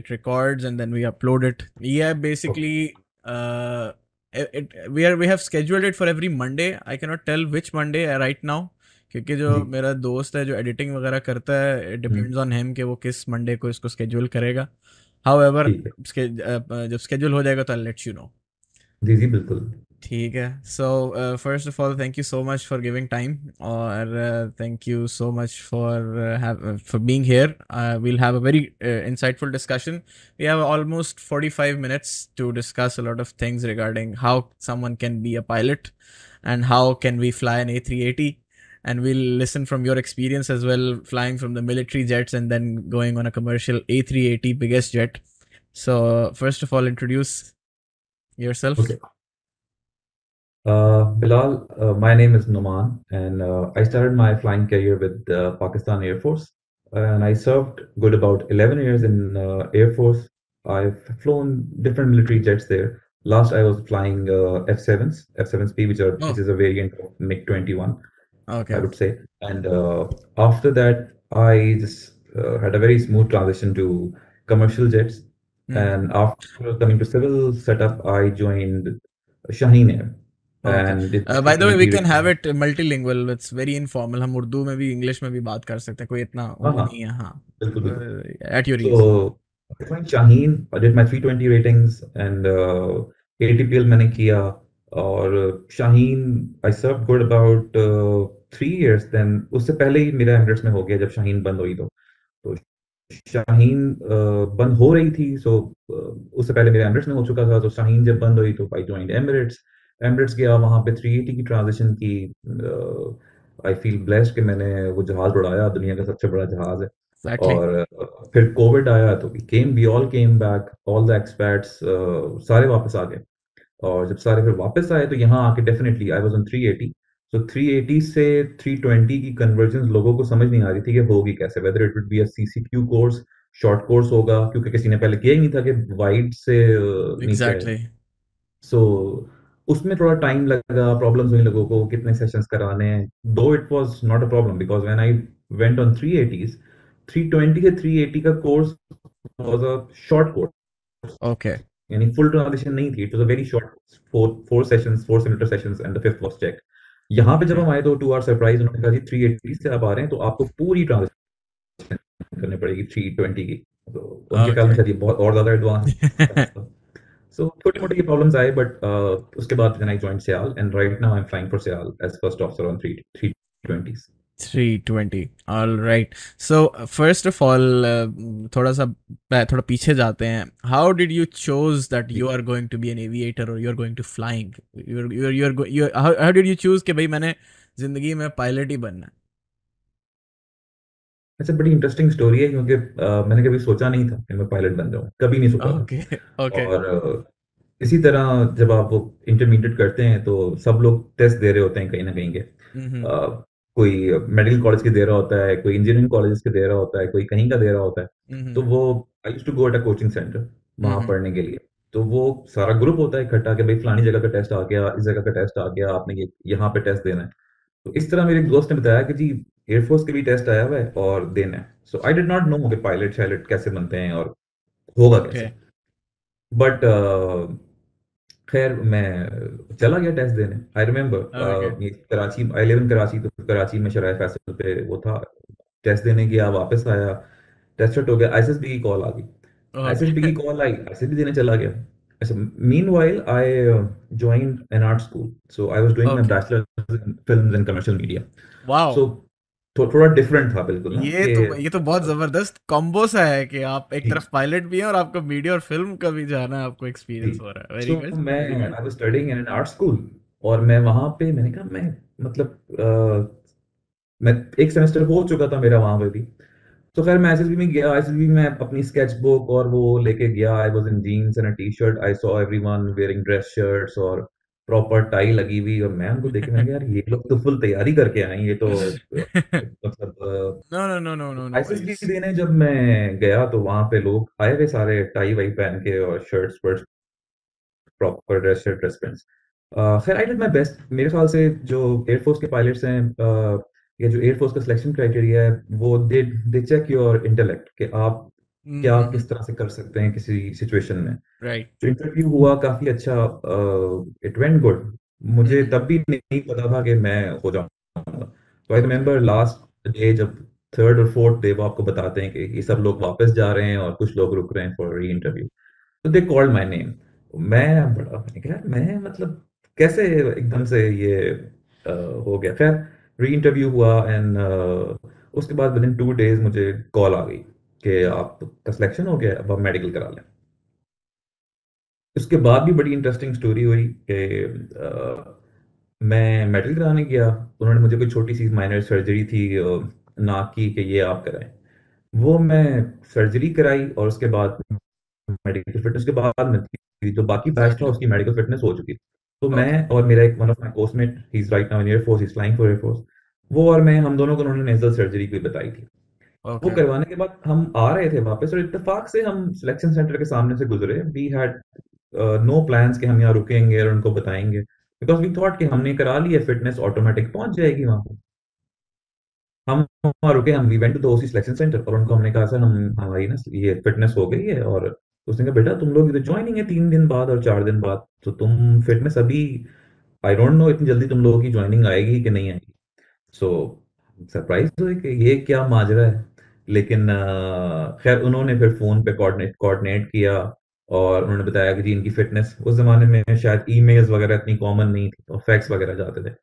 it records and then we upload it. Yeah, basically, uh, it, it we are we have scheduled it for every Monday. I cannot tell which Monday right now. क्योंकि जो मेरा दोस्त है जो editing वगैरह करता है it hmm, depends on him कि वो किस मंडे को इसको स्केड्यूल करेगा हाउ एवर जब स्केड्यूल हो जाएगा तो आई लेट यू नो जी जी बिल्कुल ठीक है so first of all thank you so much for giving time और thank you so much for for being here we'll have a very uh, insightful discussion we have almost 45 minutes to discuss a lot of things regarding how someone can be a pilot and how can we fly an a380 and we'll listen from your experience as well flying from the military jets and then going on a commercial a380 biggest jet so first of all introduce yourself okay uh, Bilal, uh, my name is Noman, and uh, I started my flying career with the Pakistan Air Force, and I served good about 11 years in uh, Air Force. I've flown different military jets there. Last, I was flying uh, F7s, F7SP, which are which oh is a variant of MiG-21, Okay. I would say. And uh, after that, I just uh, had a very smooth transition to commercial jets. Hmm. And after coming to civil setup, I joined Shaheen Air. Okay And it's by the way we can have it multilingual it's very informal हम उर्दू में भी English में भी बात कर सकते हैं। कोई इतना हाँ वो हाँ नहीं है हाँ। बिल्कुल बिल्कुल। At your ease So I joined Shaheen, I did my 320 ratings and uh, मैंने किया और Shaheen I served good about uh, three years. उससे पहले ही मेरा Emirates में हो गया जब शाहीन बंद हुई तो। तो शाहीन uh, बंद हो रही थी सो उससे पहले मेरा एमरेट्स में हो चुका था। तो शाहीन जब बंद हुई तो आई ज्वाइंड एमरेट्स एमरेट्स गया वहाँ पे 380 की ट्रांजिशन की आई फील ब्लेस्ड कि मैंने वो जहाज़ उड़ाया दुनिया का सबसे बड़ा जहाज़ है। एग्जैक्टली और uh, फिर कोविड आया तो came we all came back all the experts सारे वापस आ गए। और जब सारे फिर वापस आए तो यहाँ आके definitely I was on 380 so 380 से 320 की कन्वर्जन लोगों को समझ नहीं आ रही थी कि होगी कैसे। Whether it would be a CCQ course short course होगा क्योंकि किसी ने पहले किया ही नहीं था कि वाइड से uh, एग्जैक्टली सो उसमें थोड़ा टाइम लगा प्रॉब्लम्स हुई लोगों को कितने सेशंस कराने हैं। Though it was not a problem because when I went on 380s 320 से 380 का course was a short course okay यानी फुल ट्रांजिशन नहीं थी. It was a very short four four sessions four similar sessions and the fifth was check यहाँ पे जब हम आए तो टू आवर सरप्राइज़ उन्होंने कहा जी 380 से आप आ रहे हैं तो आपको पूरी ट्रांजिशन करनी पड़ेगी 320 की. तो उनके ख्याल में शायद बहुत और ज़्यादा एडवांस So छोटे मोटे problems आए uh, उसके बाद then I joined Sial and right now I'm flying for Sial as first officer on 3 320s. 320 all right so uh, first of all uh, थोड़ा सा थोड़ा पीछे जाते हैं did you chose that you are going to be an aviator or you're going to flying you're you're you're, go- you're how, how did you choose कि भाई मैंने ज़िंदगी में पायलट ही बनना है अच्छा बड़ी इंटरेस्टिंग स्टोरी है क्योंकि uh, मैंने कभी सोचा नहीं था कि मैं पायलट बन जाऊँ कभी नहीं सोचा ओके ओके। और इसी तरह जब आप वो इंटरमीडिएट करते हैं तो सब लोग टेस्ट दे रहे होते हैं कहीं ना कहीं के। कोई मेडिकल कॉलेज के दे रहा होता है कोई इंजीनियरिंग कॉलेज के दे रहा होता है कोई कहीं का दे रहा होता है। तो वो I to go at a coaching centre वहाँ पढ़ने के लिए। तो वो सारा ग्रुप होता है इकट्ठा कि भाई फलानी जगह का टेस्ट आ गया इस जगह का टेस्ट आ गया आपने ये यहाँ पे टेस्ट देना है। तो इस तरह मेरे एक दोस्त ने बताया कि जी एयरफोर्स के भी टेस्ट आया हुआ है और देना है। So I did not know कि पायलट शायलट कैसे बनते हैं और होगा कैसे। बट खैर मैं चला गया टेस्ट देने। I remember Karachi I live in Karachi तो कराची में शराय फैसल पे वो था। टेस्ट देने गया वापस आया। टेस्ट हो गया। आईएसएसबी की कॉल आ गई। आईएसएसबी की कॉल आई। आईएसएसबी देने चला गया। अच्छा meanwhile I joined an art school. So I was doing my okay bachelor's in films and commercial media. So थो, थोड़ा डिफरेंट था बिल्कुल ना ये कि तो ये तो बहुत ज़बरदस्त कॉम्बो सा है कि आप एक तरफ़ पायलट भी हैं और आपको मीडिया और फ़िल्म का भी जाना आपको एक्सपीरियंस हो रहा है। वेरी गुड मैं I was studying in an art school और मैं वहाँ पे मैंने कहा मैं मतलब अ, मैं एक सेमेस्टर हो चुका था मेरा वहाँ पे भी। तो खैर मैं एसएसबी में गया एसएसबी में अपनी स्केच बुक और वो लेके गया। I was in jeans and a T shirt I saw everyone wearing dress shirts और प्रॉपर टाई लगी हुई और मैं उनको देख के मैंने यार ये लोग तो फुल तैयारी करके आए ये तो मतलब no no no no no ISSB देने जब मैं गया तो वहाँ पे लोग आए हुए सारे टाई वाई पहन के और shirts वर्ट्स proper dress shirt dress pants खैर आई डिड माय बेस्ट मेरे ख्याल से जो एयरफोर्स के पायलट्स हैं या जो एयरफोर्स का सिलेक्शन क्राइटेरिया है वो they they check your intellect कि आप क्या Mm-hmm. किस तरह से कर सकते हैं किसी सिचुएशन में? Right. जो इंटरव्यू हुआ काफ़ी अच्छा इट वेंट गुड मुझे Mm-hmm. तब भी नहीं पता था कि मैं हो जाऊँगा। तो आई रिमेम्बर लास्ट डे जब थर्ड और फोर्थ डे वो आपको बताते हैं कि ये सब लोग वापस जा रहे हैं और कुछ लोग रुक रहे हैं फॉर री इंटरव्यू तो दे कॉल्ड माय नेम मैं बड़ा मैंने कहा मैं मतलब कैसे एकदम से ये हो गया? खैर री इंटरव्यू हुआ एंड उसके बाद विद इन टू डेज़ मुझे कॉल आ गई। कि आपका सिलेक्शन हो गया अब आप मेडिकल करा लें। उसके बाद भी बड़ी इंटरेस्टिंग स्टोरी हुई कि मैं मेडिकल कराने गया। उन्होंने मुझे कोई छोटी सी माइनर सर्जरी थी नाक की कि ये आप कराएँ। वो मैं सर्जरी कराई और उसके बाद मेडिकल फिटनेस के बाद में जो बाकी बैच था उसकी मेडिकल फिटनेस हो चुकी थी। तो मैं और मेरा एक one of my coursemate he is right now in air force he is flying for air force वो और मैं हम दोनों को उन्होंने नेजल सर्जरी कोई बताई थी। वो. करवाने के बाद हम आ रहे थे वापस और इत्तेफाक से हम सिलेक्शन सेंटर के सामने से गुजरे। वी हैड नो प्लान्स कि हम यहाँ रुकेंगे और उनको बताएँगे। बिकॉज़ वी थॉट कि हमने करा लिया फिटनेस ऑटोमेटिक पहुँच जाएगी वहाँ पे। हम वहाँ रुके, हम we went to the OC selection centre और उनको हमने कहा, सर, हम हमारी ना, ये फिटनेस हो गई है। और उसने कहा, बेटा, तुम लोग इधर ज्वाइनिंग है तीन दिन बाद और चार दिन बाद तो तुम फिटनेस अभी आई डोंट नो इतनी जल्दी तुम लोगों की ज्वाइनिंग आएगी कि नहीं आएगी? सो सरप्राइज़ हुए कि ये क्या माजरा है। लेकिन खैर उन्होंने फिर फ़ोन पे कोऑर्डिनेट कोऑर्डिनेट किया और उन्होंने बताया कि जी इनकी फिटनेस उस जमाने में शायद ईमेल्स वगैरह इतनी कॉमन नहीं थी तो फैक्स वगैरह जाते थे।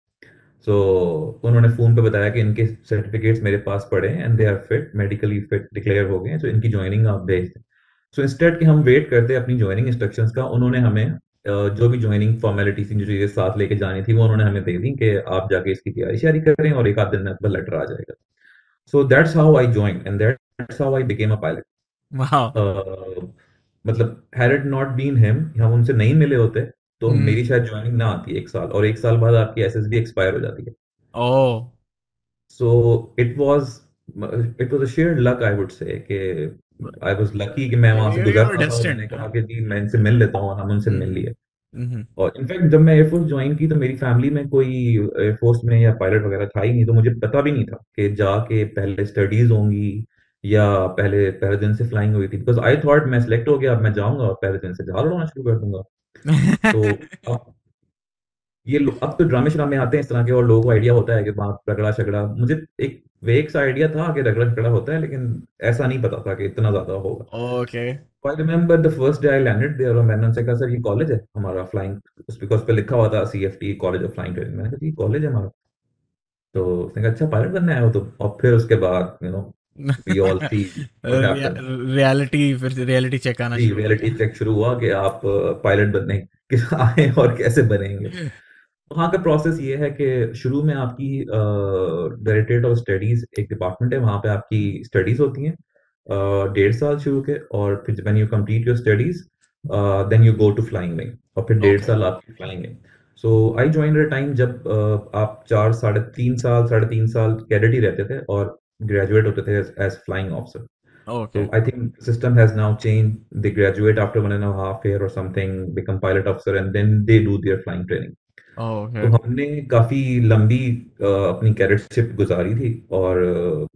सो so, उन्होंने फ़ोन पे बताया कि इनके सर्टिफिकेट्स मेरे पास पड़े हैं and they are fit medically fit declare हो गए हैं सो इनकी ज्वाइनिंग आप भेज दें। सो इंस्टेड कि हम वेट करते अपनी ज्वाइनिंग इंस्ट्रक्शन का उन्होंने हमें जो भी ज्वाइनिंग फॉर्मेलिटीज थी जो चीज़ें साथ लेके जानी थी वो उन्होंने हमें दे दी कि आप जाके इसकी तैयारी शारी करें और एक आध दिन में लेटर आ जाएगा। So that's how I join and that's how I became a pilot Wow. मतलब had it not been him हम उनसे नहीं मिले होते तो मेरी Mm. शायद ज्वाइनिंग ना आती एक साल और एक साल बाद आपकी एसएसबी एक्सपायर हो जाती है Oh. So it was it was a sheer luck I would say कि I was lucky कि मैं वहाँ से गुजर रहा था मैंने. कहा? कि जी मैं इनसे मिल लेता हूँ हम उनसे मिल. लिए. और इनफैक्ट जब मैं एयरफोर्स ज्वाइन की तो मेरी फैमिली में कोई एयरफोर्स में या पायलट वगैरह था ही नहीं तो मुझे पता भी नहीं था कि जाके पहले स्टडीज़ होंगी या पहले पहले दिन से फ्लाइंग हुई थी। बिकॉज़ आई थॉट मैं सिलेक्ट हो गया अब मैं जाऊँगा और पहले दिन से जहाज़ उड़ाना शुरू कर दूँगा। तो अब ये अब तो ड्रामे श्रामे आते हैं इस तरह के और लोगों को आइडिया होता है कि वहाँ रगड़ा शगड़ा। मुझे एक वेग सा आइडिया था कि रगड़ा शगड़ा होता है लेकिन ऐसा नहीं पता था कि इतना ज़्यादा होगा। Okay. I remember the first day I landed there और मैंने उनसे कहा सर ये कॉलेज है हमारा फ्लाइंग उस बिकॉज़ पे लिखा हुआ था CFT college of flying training मैंने कहा ये कॉलेज है हमारा। तो उसने कहा अच्छा पायलट बनने आए हो तो और फिर उसके बाद you know we all see reality फिर रियलिटी चेक आना शुरू रियलिटी चेक शुरू हुआ कि आप पायलट बनने के आए और कैसे बनेंगे। वहाँ का प्रोसेस ये है कि शुरू में आपकी डायरेक्टरेट ऑफ़ स्टडीज़ एक डिपार्टमेंट है वहाँ पे आपकी स्टडीज़ होती हैं डेढ़ साल शुरू के और फिर when you complete your studies then you go to flying wing और फिर डेढ़ Okay. साल आपकी flying wing so I join time जब अ, आप चार साढ़े तीन साल साढ़े तीन साल कैडेट ही रहते थे और ग्रेजुएट होते थे as flying officer Okay. So I think the system has now changed. They graduate after one and a half year or something, become pilot officer, and then they do their flying training. Oh, तो हमने काफ़ी लंबी अपनी कैडेटशिप गुजारी थी और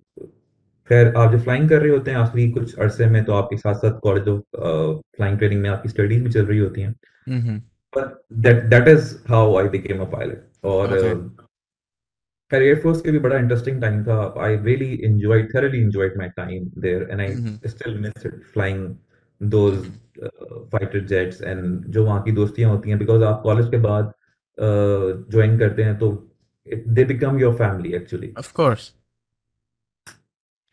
खैर आप जब फ्लाइंग कर रहे होते हैं आखिरी कुछ अरसे में तो आपके साथ साथ कॉलेज ऑफ़ फ्लाइंग ट्रेनिंग में आपकी स्टडीज़ भी चल रही होती हैं. But that that is how I became a pilot और खैर एयरफोर्स के भी बड़ा इंटरेस्टिंग टाइम था। I really enjoyed my time there and I Mm-hmm. still miss it flying those uh, fighter jets and जो वहाँ की दोस्तियाँ होती हैं बिकॉज़ आप कॉलेज के बाद ज्वाइन करते हैं तो it, they become your family actually Of course.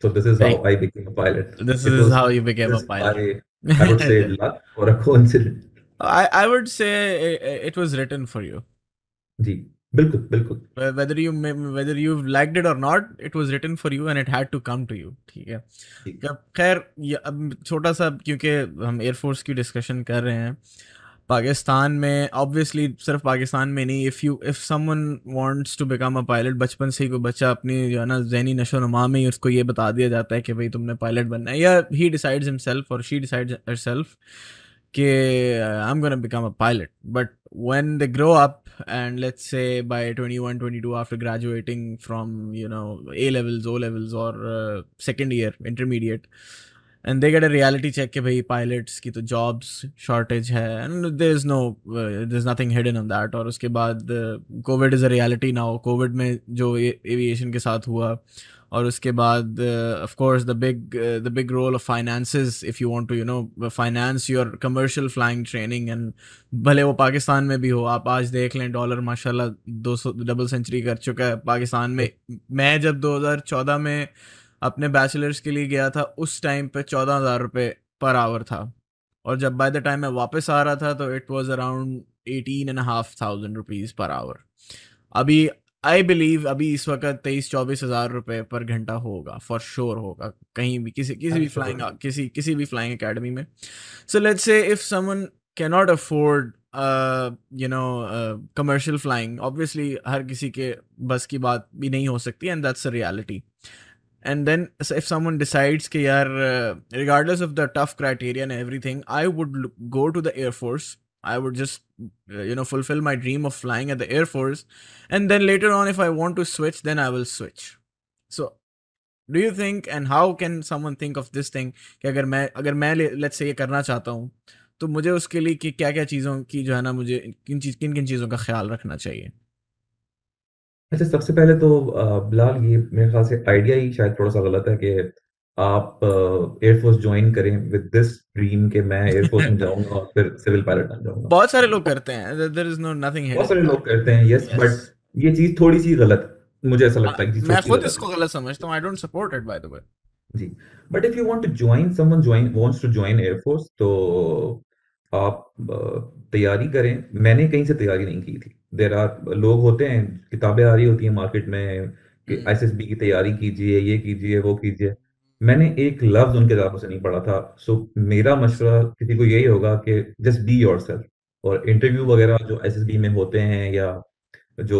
so this is how Right. I became a pilot This it is how you became a pilot. by I would say luck or a coincidence I I would say i- it was written for you. जी बिल्कुल बिल्कुल Whether you whether you liked it or not, it was written for you and it had to come to you. ठीक है खैर अब छोटा सा क्योंकि हम एयरफोर्स की डिस्कशन कर रहे हैं पाकिस्तान में ऑब्वियसली सिर्फ़ पाकिस्तान में नहीं if you if someone wants to become a pilot बचपन से ही कोई बच्चा अपनी जो है ना जहनी नशो नुमा में ही उसको ये बता दिया जाता है कि भाई तुमने पायलट बनना है। या ही डिसाइड्स हिमसेल्फ और शी डिसाइड्स हरसेल्फ कि I am gonna become a pilot but when they grow up and let's say by 21 22 after graduating from you know a levels o levels or uh, second year intermediate and they get a reality check कि भाई pilots की तो jobs shortage है। And there is no there is nothing hidden on that और उसके बाद Covid is a reality now Covid में जो एविएशन के साथ हुआ। और उसके बाद of course the big the big role of finances if you want to you know finance your commercial flying training and भले वो पाकिस्तान में भी हो, आप आज देख लें डॉलर माशाल्लाह 200 डबल सेंचुरी कर चुका है। पाकिस्तान में, मैं जब 2014 में अपने बैचलर्स के लिए गया था उस टाइम पे चौदह हज़ार रुपये पर आवर था। और जब बाय द टाइम मैं वापस आ रहा था तो it was around eighteen and half thousand rupees per hour अभी आई बिलीव अभी इस वक्त तेईस चौबीस हज़ार रुपये पर घंटा होगा फॉर श्योर होगा कहीं भी किसी किसी भी फ्लाइंग किसी किसी भी फ्लाइंग अकेडमी में। So let's say if someone can not afford you know commercial flying obviously हर किसी के बस की बात भी नहीं हो सकती and that's a reality and then if someone decides के यार regardless of the tough criteria and every thing I would go to the air force I would just you know fulfil my dream of flying at the air force and then later on if I want to switch then I will switch so do you think and how can someone think of this thing कि अगर मैं अगर मैं late से ये करना चाहता हूँ तो मुझे उसके लिए कि क्या क्या चीज़ों की जो है ना, मुझे किन चीज़ किन किन चीज़ों का ख्याल रखना चाहिए? अच्छा सबसे पहले तो बिलाल ये मेरे ख्याल से आइडिया ही शायद थोड़ा सा गलत है कि आप एयरफोर्स ज्वाइन करें विद दिस ड्रीम कि मैं एयरफोर्स में जाऊँगा और फिर सिविल पायलट बन जाऊँगा। बहुत सारे लोग करते हैं there is no nothing here बहुत सारे लोग करते हैं यस बट ये चीज़ थोड़ी सी गलत मुझे ऐसा लगता है कि मैं खुद इसको गलत समझता हूँ I don't support it by the way ji but if you want to join someone join wants to join air force तो आप तैयारी करें। मैंने कहीं से तैयारी नहीं की थी। देर आर लोग होते हैं किताबें आ रही होती हैं मार्केट में कि एस हम्म। की तैयारी कीजिए ये कीजिए वो कीजिए। मैंने एक लफ्ज उनके किताबों से नहीं पढ़ा था। सो मेरा मशवरा किसी को यही होगा कि जस्ट बी योर सेल्फ और इंटरव्यू वगैरह जो एस में होते हैं या जो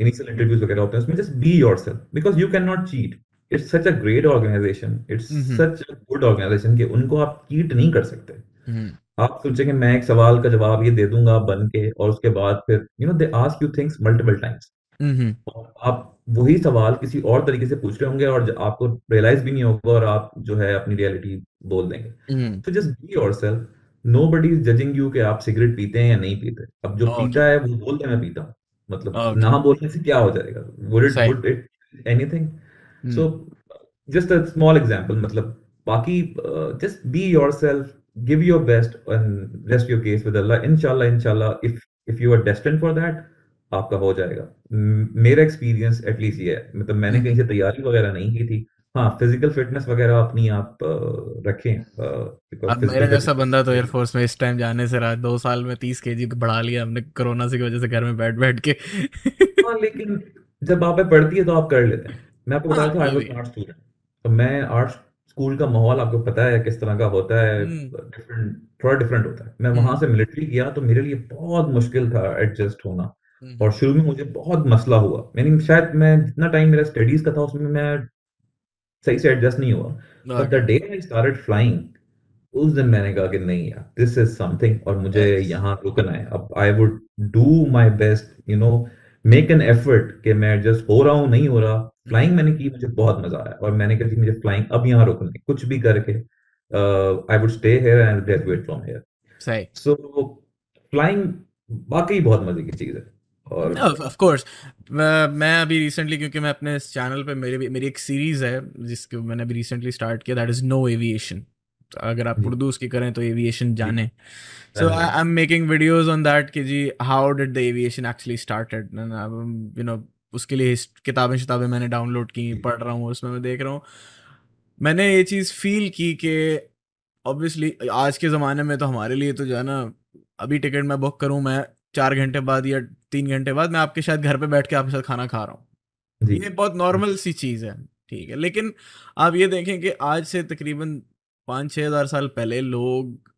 इनिशियल हम्म। इंटरव्यूज़ वगैरह होते हैं उसमें just be yourself because you can not cheat it's such a great organisation it's such a good organisation कि उनको आप चीट नहीं कर सकते। हम्म। आप सोचेंगे मैं एक सवाल का जवाब ये दे दूँगा बन के और उसके बाद फिर you know they ask you things multiple times और आप वही सवाल किसी और तरीके से पूछ रहे होंगे और आपको रियलाइज़ भी नहीं होगा और आप जो है अपनी रियलिटी बोल देंगे। तो just be yourself nobody is judging you कि आप सिगरेट पीते हैं या नहीं पीते। अब जो okay. पीता है वो बोलते मैं पीता हूँ। मतलब okay. ना बोलने से क्या हो जाएगा? Would it would it anything so just a small example मतलब बाकी just be yourself give your best and rest your case with Allah. Inshallah, inshallah, if if you are destined for that, आपका हो जाएगा। मेरा experience at least ये है। मतलब मैंने कहीं से तैयारी वगैरह नहीं की थी। हाँ फ़िज़िकल फिटनेस वगैरह अपनी आप रखें। मेरा जैसा बंदा तो एयरफोर्स में इस टाइम जाने से रहा दो साल में तीस के जी बढ़ा लिया हमने कोरोना की वजह से घर में बैठ बैठ के। हाँ लेकिन जब आप पढ़ती है तो आप कर लेते हैं। मैं आपको बता था आर्ट्स स्टूडेंट तो मैं आर्ट्स स्कूल का माहौल आपको पता है किस तरह का होता है डिफरेंट हम्म। थोड़ा डिफरेंट होता है। मैं वहाँ हम्म। से मिलिट्री गया तो मेरे लिए बहुत मुश्किल था एडजस्ट होना। हम्म। और शुरू में मुझे बहुत मसला हुआ। यानी शायद मैं जितना टाइम मेरा स्टडीज़ का था उसमें मैं सही से एडजस्ट नहीं हुआ। But the day I started flying उस दिन मैंने कहा कि नहीं यार दिस इज़ समथिंग और मुझे यहाँ रुकना है। अब I would do my best you know make an effort कि मैं एडजस्ट हो रहा हूँ नहीं हो रहा। फ्लाइंग मैंने की मुझे बहुत मज़ा आया और मैंने कहा मुझे फ्लाइंग अब यहाँ रुकना है कुछ भी करके I would stay here and graduate from here सही। सो फ्लाइंग वाकई बहुत मज़े की चीज़ है और ऑफ़ कोर्स मैं अभी रिसेंटली क्योंकि मैं अपने इस चैनल पे मेरी मेरी एक सीरीज़ है जिसको मैंने अभी रिसेंटली स्टार्ट किया दैट इज़ नो एविएशन अगर आप उर्दू उसकी करें तो एविएशन जाने। so I, i'm making videos on that कि जी the aviation actually started? And um, you know उसके लिए किताबें शिताबें मैंने डाउनलोड की पढ़ रहा हूँ उसमें मैं देख रहा हूँ। मैंने ये चीज़ फील की कि ऑब्वियसली आज के ज़माने में तो हमारे लिए तो जो है ना अभी टिकट मैं बुक करूँ मैं चार घंटे बाद या तीन घंटे बाद मैं आपके शायद घर पे बैठ के आपके साथ खाना खा रहा हूँ। ये बहुत नॉर्मल सी चीज़ है ठीक है। लेकिन आप ये देखें कि आज से तकरीबन पाँच छः हज़ार साल पहले लोग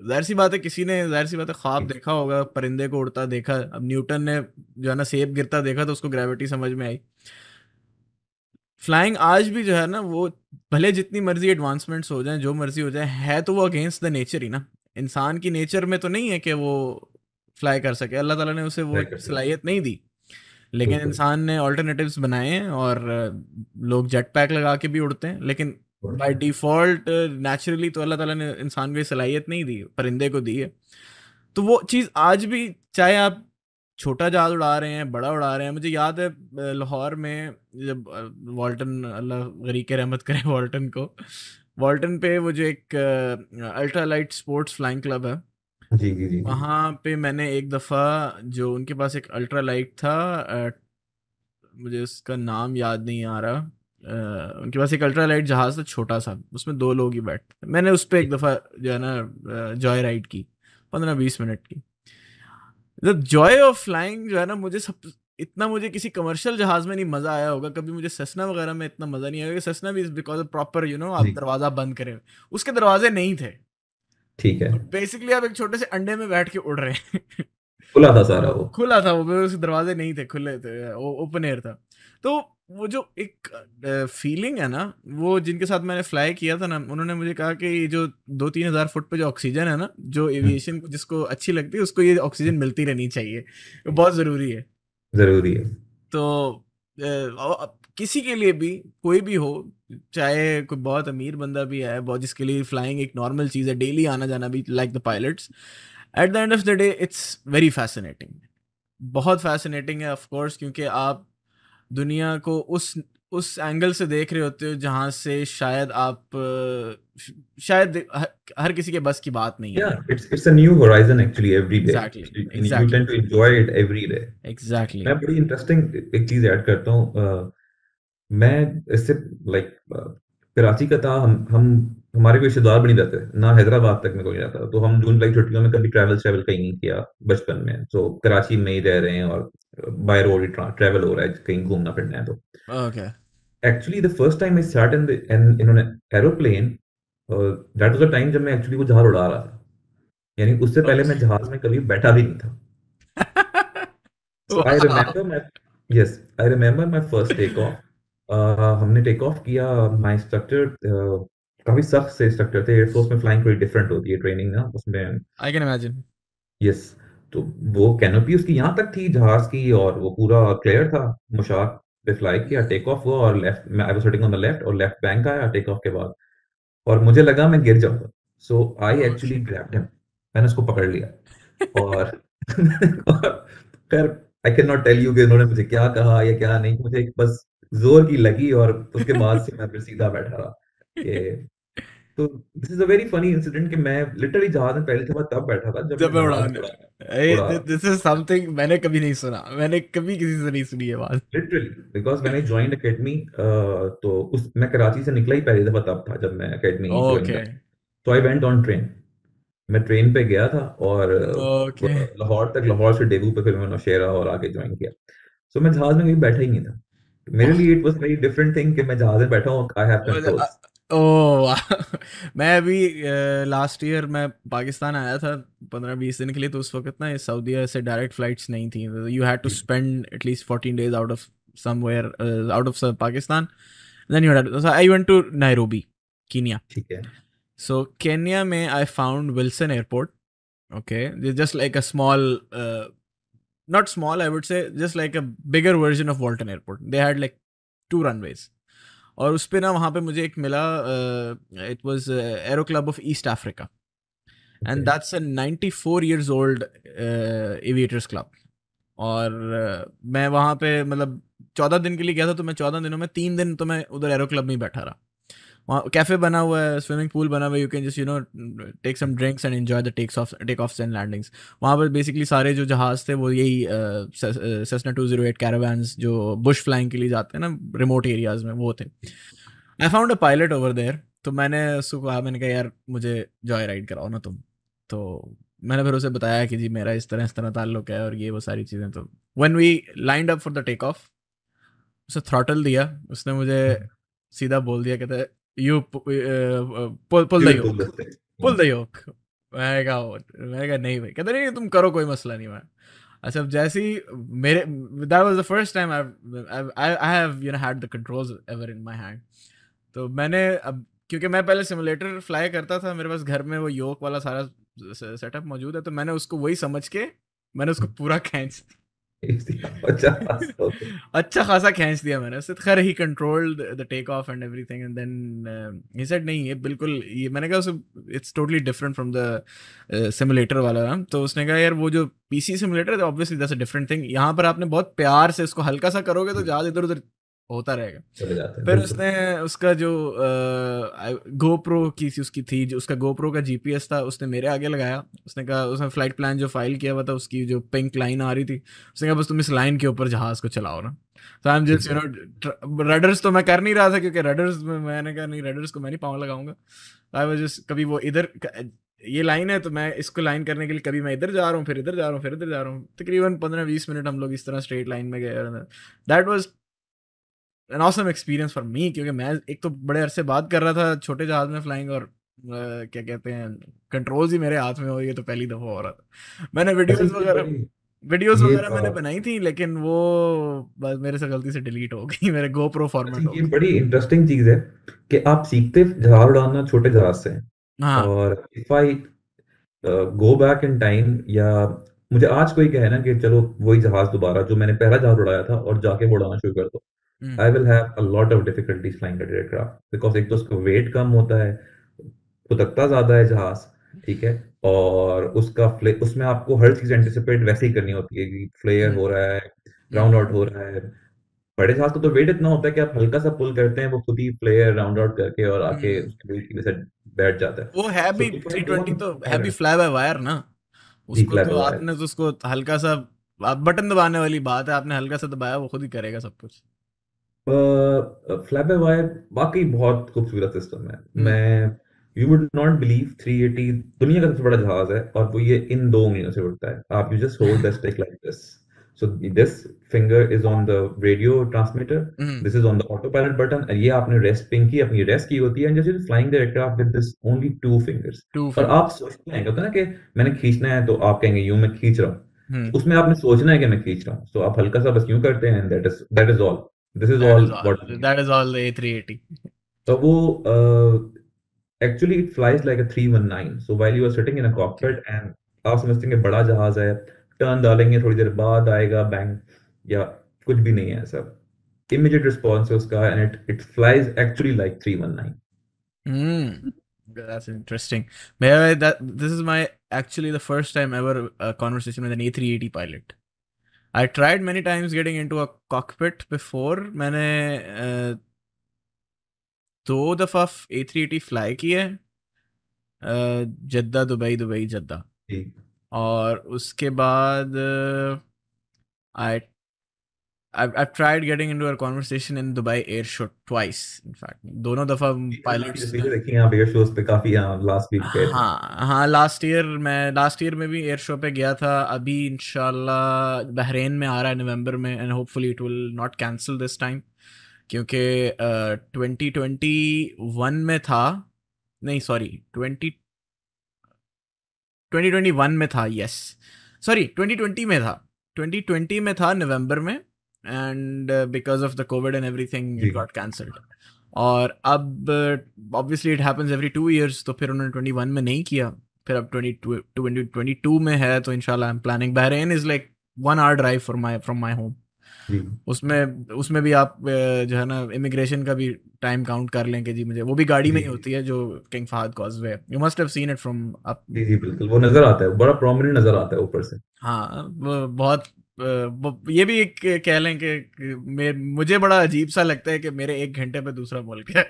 ज़ाहिर सी बात है किसी ने ज़ाहिर सी बात है ख्वाब देखा होगा परिंदे को उड़ता देखा अब न्यूटन ने जो है ना सेब गिरता देखा तो उसको ग्रेविटी समझ में आई। फ्लाइंग आज भी जो है ना वो भले जितनी मर्ज़ी एडवांसमेंट्स हो जाए जो मर्ज़ी हो जाए है तो वो अगेंस्ट द नेचर ही ना। इंसान की नेचर में तो नहीं है कि वो फ्लाई कर सके अल्लाह ताला ने उसे वो सलाहियत नहीं दी। लेकिन इंसान ने ऑल्टरनेटिव्स बनाए हैं और लोग जेट पैक लगा के भी उड़ते हैं लेकिन बाय डिफ़ॉल्ट नेचुरली तो अल्लाह ताला ने इंसान को सलाहियत नहीं दी परिंदे को दी है। तो वो चीज़ आज भी चाहे आप छोटा जहाज़ उड़ा रहे हैं बड़ा उड़ा रहे हैं मुझे याद है लाहौर में जब वॉल्टन अल्लाह गरीक रहमत करे वॉल्टन को वॉल्टन पे वो जो एक ultra light sports flying club है जी जी जी वहाँ पे मैंने एक दफ़ा जो उनके पास एक अल्ट्रा लाइट था मुझे उसका नाम याद नहीं आ रहा उनके पास एक अल्ट्रा लाइट जहाज़ था छोटा सा उसमें दो लोग ही बैठते मैंने उस पर एक दफ़ा जो है ना जॉय राइड की पंद्रह बीस मिनट की। द जॉय ऑफ़ फ्लाइंग जो है ना मुझे सब इतना मुझे किसी कमर्शियल जहाज़ में नहीं मज़ा आया होगा कभी मुझे ससना वगैरह में इतना मज़ा नहीं आया ससना भी बिकॉज़ प्रॉपर यू नो आप दरवाज़ा बंद करें उसके दरवाजे नहीं थे। ठीक है। बेसिकली आप एक छोटे से अंडे में बैठ के उड़ रहे हैं। खुला था सारा वो। खुला था वो उसके दरवाजे नहीं थे खुले थे ओपन एयर था। तो वो जो एक फीलिंग है ना वो जिनके साथ मैंने फ्लाई किया था ना उन्होंने मुझे कहा कि ये जो दो तीन हज़ार फुट पे जो ऑक्सीजन है ना जो हम्म, एविएशन को जिसको अच्छी लगती है उसको ये ऑक्सीजन मिलती रहनी चाहिए। बहुत ज़रूरी है। ज़रूरी है। तो किसी के लिए भी कोई भी हो चाहे कोई बहुत अमीर बंदा भी है बहुत जिसके लिए फ्लाइंग एक नॉर्मल चीज़ है डेली आना जाना भी like the pilots at the end of the day it's very fascinating बहुत फैसिनेटिंग है ऑफ़ कोर्स क्योंकि आप दुनिया को उस उस एंगल से देख रहे होते हो जहाँ से शायद आप शायद हर, किसी के बस की बात नहीं है। It's a new horizon actually every day. Exactly You, you exactly tend to enjoy it exactly मैं बड़ी इंटरेस्टिंग एक चीज़ ऐड करता हूँ। अ, मैं इससे लाइक like, कराची का था हम हम हमारे कोई रिश्तेदार भी नहीं रहते ना हैदराबाद तक में कोई रहता। तो हम जून जुलाई छुट्टियों में कभी ट्रैवल ट्रैवल कहीं नहीं किया बचपन में। तो कराची में ही रह रहे हैं और बाय रोड ही ट्रैवल हो रहा है कहीं घूमना फिरना है तो। Okay actually the first time I sat in in in aeroplane that was the time जब मैं एक्चुअली वो जहाज़ उड़ा रहा था। यानी उससे पहले मैं जहाज़ में कभी बैठा भी नहीं था। I remember my yes, I remember my first takeoff. Uh, हमने टेक ऑफ़ किया माय इंस्ट्रक्टर काफ़ी सख्त से इंस्ट्रक्टर थे एयरफोर्स में फ्लाइंग थोड़ी डिफरेंट होती है ट्रेनिंग ना उसमें आई कैन इमेजिन यस तो वो कैनोपी उसकी यहाँ तक थी जहाज़ की और वो पूरा क्लियर था मुशाक पे फ्लाई किया टेक ऑफ़ हुआ और लेफ़्ट मैं I was sitting on the left और लेफ़्ट बैंक आया टेक ऑफ़ के बाद। और मुझे लगा मैं गिर जाऊँगा। So I actually grabbed him मैंने उसको पकड़ लिया। और खैर I can not tell you कि उन्होंने मुझे क्या कहा या क्या नहीं। मुझे बस ज़ोर की लगी और उसके बाद से मैं फिर सीधा बैठा रहा। तो this is a very funny incident कि मैं लिटरली जहाज़ में पहली दफ़ा तब बैठा था जब जब मैं उड़ाने उड़ा उड़ा दिस इज़ समथिंग मैंने कभी नहीं सुना। मैंने कभी किसी से नहीं सुनी ये बात। लिटरली बिकॉज़ मैंने ज्वाइन एकेडमी तो उस मैं कराची से निकला ही पहली दफ़ा तब था जब मैं एकेडमी ओके तो आई वेंट ऑन ट्रेन मैं ट्रेन पे गया था और ओके लाहौर तक लाहौर से डेगू पे फिर मैंने नौशेरा और आगे ज्वाइन किया। सो मैं जहाज़ में कभी बैठा ही नहीं था। मेरे लिए it was very different thing कि मैं जहाज़ में बैठा हूँ आई हैव कंट्रोल्स ओह मैं अभी लास्ट ईयर मैं पाकिस्तान आया था पंद्रह बीस दिन के लिए तो उस वक्त ना सऊदी अरब से डायरेक्ट फ्लाइट्स नहीं थी। You had to spend at least fourteen days out of somewhere out of Pakistan. Then you had I went to Nairobi Kenya so Kenya में I found Wilson airport okay just like a small not small I would say just like a bigger version of Walton airport they had like to runways और उस पर ना वहाँ पे मुझे एक मिला it was aero club of east Africa and. That's a ninety four years old aviators club और uh, मैं वहाँ पे मतलब चौदह दिन के लिए गया था तो मैं चौदह दिनों में तीन दिन तो मैं उधर एरो क्लब में ही बैठा रहा। वहाँ कैफ़े बना हुआ है स्विमिंग पूल बना हुआ है you can just you know take some drinks and enjoy the takes off take off and landings वहाँ पर बेसिकली सारे जो जहाज़ थे, वो यही Cessna two zero eight caravans जो बुश फ्लाइंग के लिए जाते हैं ना रिमोट एरियाज़ में, वो थे. I found a pilot over there तो मैंने उसको कहा, मैंने कहा, यार, मुझे जॉय राइड कराओ ना तुम. तो मैंने फिर उसे बताया कि जी, मेरा इस तरह इस तरह ताल्लुक है और ये वो सारी चीज़ें तो when we lined up for the take off उसे थ्रॉटल दिया, उसने मुझे सीधा बोल दिया, कहते you pull pull the yoke. Pull the yoke मैं कहा मैं कहा नहीं भाई। कहते नहीं तुम करो कोई मसला नहीं मैं अच्छा अब जैसे ही मेरे that was the first time I I have you know had the controls ever in my hand तो मैंने अब क्योंकि मैं पहले सिमुलेटर फ्लाई करता था मेरे पास घर में वो योक वाला सारा सेटअप मौजूद है तो मैंने उसको वही समझ के मैंने उसको पूरा खींच अच्छा खासा खींच दिया मैंने उससे खैर he control the take off and everything and then he said नहीं ये बिल्कुल ये मैंने कहा उसे it's totally different from the simulator वाला ना तो उसने कहा यार वो जो पीसी सिमुलेटर है obviously that's a different thing यहाँ पर आपने बहुत प्यार से इसको हल्का सा करोगे तो ज़्यादा इधर उधर होता रहेगा। फिर उसने उसका जो गोप्रो की उसकी थी जो उसका गोप्रो का जीपीएस था उसने मेरे आगे लगाया। उसने कहा उसने फ़्लाइट प्लान जो फ़ाइल किया हुआ था उसकी जो पिंक लाइन आ रही थी उसने कहा बस तुम इस लाइन के ऊपर जहाज़ को चलाओ ना। तो I am just you know rudders तो मैं कर नहीं रहा था क्योंकि रडर्स में मैंने कहा नहीं रडर्स को मैं नहीं पाँव लगाऊँगा। आई वाज जस्ट कभी वो इधर ये लाइन है तो मैं इसको लाइन करने के लिए कभी मैं इधर जा रहा हूँ फिर इधर जा रहा हूँ फिर इधर जा रहा हूँ। तकरीबन पंद्रह बीस मिनट हम लोग इस तरह स्ट्रेट लाइन में गए that was an awesome experience for me क्योंकि मैं एक तो बड़े अरसे बात कर रहा था छोटे जहाज़ में फ्लाइंग और uh, क्या कहते हैं कंट्रोल्स ही मेरे हाथ में हो ये तो पहली दफ़ा हो रहा था। मैंने वीडियोस वगैरह वीडियोस वगैरह मैंने बनाई थी लेकिन वो बस मेरे से गलती से डिलीट हो गई मेरे गोप्रो फॉर्मेट हो ये बड़ी इंटरेस्टिंग चीज़ है कि आप सीखते जहाज़ उड़ाना छोटे जहाज़ से। हाँ. और if I go back in time या मुझे आज कोई कहे ना कि चलो वही जहाज़ दोबारा जो मैंने पहला जहाज़ उड़ाया था और जाके उड़ाना शुरू कर दो। I will have a lot of difficulties flying that aircraft because एक तो उसका वेट कम होता है फुदकता ज़्यादा है जहाज़ ठीक है? और उसका फ्ले उसमें आपको हर चीज़ एंटिसिपेट वैसे ही करनी होती है कि फ्लेयर हो रहा है राउंड आउट हो रहा है। बड़े जहाज़ का तो वेट इतना होता है कि आप हल्का सा पुल करते हैं वो खुद ही फ्लेयर राउंड आउट करके और आके उसके वेट की वजह से बैठ जाता है। वो है भी 320 तो है भी फ्लाई बाय वायर ना? उसको तो आपने तो उसको हल्का सा बटन दबाने वाली बात है आपने हल्का सा दबाया वो खुद ही करेगा सब कुछ। फ्लैप वायर वाकई बहुत खूबसूरत सिस्टम है। हम्म। मैं यू वुड नॉट बिलीव 380 दुनिया का सबसे बड़ा जहाज़ है और वो ये इन दो उंगलियों से उड़ता है। आप you just hold the stick like this so this finger is on the radio transmitter. mm-hmm. this is on the autopilot button and ये आपने रेस्ट पिंग की अपनी रेस्ट की होती है just flying the aircraft with this only two fingers. Two और आप सोचते हैं कहते हैं ना कि मैंने खींचना है तो आप कहेंगे यूँ मैं खींच रहा हूँ। hmm. उसमें आपने सोचना है कि मैं खींच रहा हूँ। So आप हल्का सा बस यूँ करते हैं that is that is all. this is that all, is all what that is all the A380 so वो uh, actually it flies like a 319 so while you are sitting in a cockpit okay. and आप समझते हैं बड़ा जहाज है turn डालेंगे थोड़ी देर बाद आएगा बैंक या कुछ भी नहीं है सब immediate response है उसका and it it flies actually like 319 mm. That's interesting. May I, that this is my actually the first time ever a conversation with an A380 pilot. I tried many times getting into a cockpit before. मैंने uh, दो दफ़ा ए three eighty fly की है Jeddah Dubai Dubai Jeddah और उसके बाद आई I've, I've tried getting into a conversation in Dubai Air Show twice in fact. दोनों दफ़ा पायलट्स देखी आप एयर शोज़ पे काफ़ी लास्ट वीक गए हाँ हाँ लास्ट ईयर मैं लास्ट ईयर में भी एयर शो पे गया था। अभी इंशाल्लाह बहरेन में आ रहा है नवंबर में and hopefully it will not cancel this time क्योंकि ट्वेंटी ट्वेंटी वन में था। नहीं sorry twenty twenty twenty one में था यस सॉरी ट्वेंटी ट्वेंटी में था। ट्वेंटी ट्वेंटी में था नवंबर में। And because of the covid and everything it got cancelled और अब obviously it happens every two years तो फिर उन्होंने ट्वेंटी वन में नहीं किया। फिर अब ट्वेंटी ट्वेंटी ट्वेंटी टू में है तो इनशाला I am planning Bahrain is like one hour drive for my from my home उसमें उसमें भी आप जो है ना इमिग्रेशन का भी टाइम काउंट कर लें कि जी मुझे वो भी गाड़ी में ही होती है जो King Fahd causeway you must have seen it from up जी जी बिल्कुल। वो नज़र आता है बड़ा प्रोमिनेंट नज़र आता है ऊपर से। हाँ वो बहुत ये भी एक कह लें कि मुझे बड़ा अजीब सा लगता है कि मेरे एक घंटे पे दूसरा मुल्क है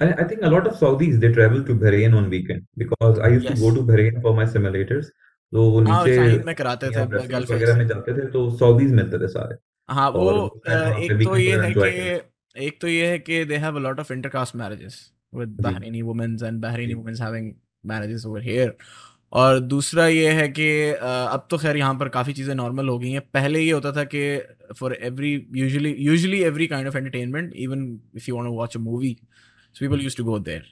I, think a lot of Saudis they travel to Bahrain on weekend because I used yes. to go to Bahrain for my simulators. तो वो हाँ, नीचे में कराते थे वगैरह में जाते थे तो सऊदीज मिलते थे सारे। हाँ वो एक तो ये है कि एक तो ये है कि they have a lot of intercaste marriages with Bahraini womens and Bahraini womens having marriages over here और दूसरा ये है कि अब तो खैर यहाँ पर काफ़ी चीज़ें नॉर्मल हो गई हैं। पहले ये होता था कि for every usually usually every kind of entertainment even if you want to watch a movie so people used to go there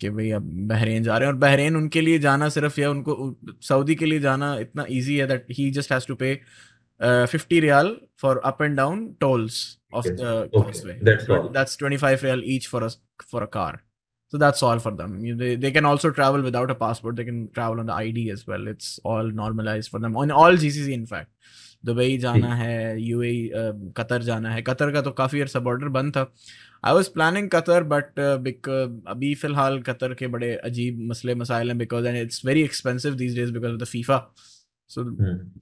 कि भाई अब बहरीन जा रहे हैं। और बहरीन उनके लिए जाना सिर्फ़ या उनको सऊदी के लिए जाना इतना ईजी है that he just has to pay fifty riyal for up and down tolls of the that's twenty five riyal each for for a car So that's all for them. You- They, they can also travel without a passport. They can travel on the ID as well. It's all normalized for them on all GCC in fact. Dubai जाना है UAE Qatar जाना है Qatar का तो काफ़ी अर्सा border बंद था I was planning Qatar but अभी फ़िलहाल कतर के बड़े अजीब मसले मसाइल हैं because and it's very expensive these days because of the FIFA so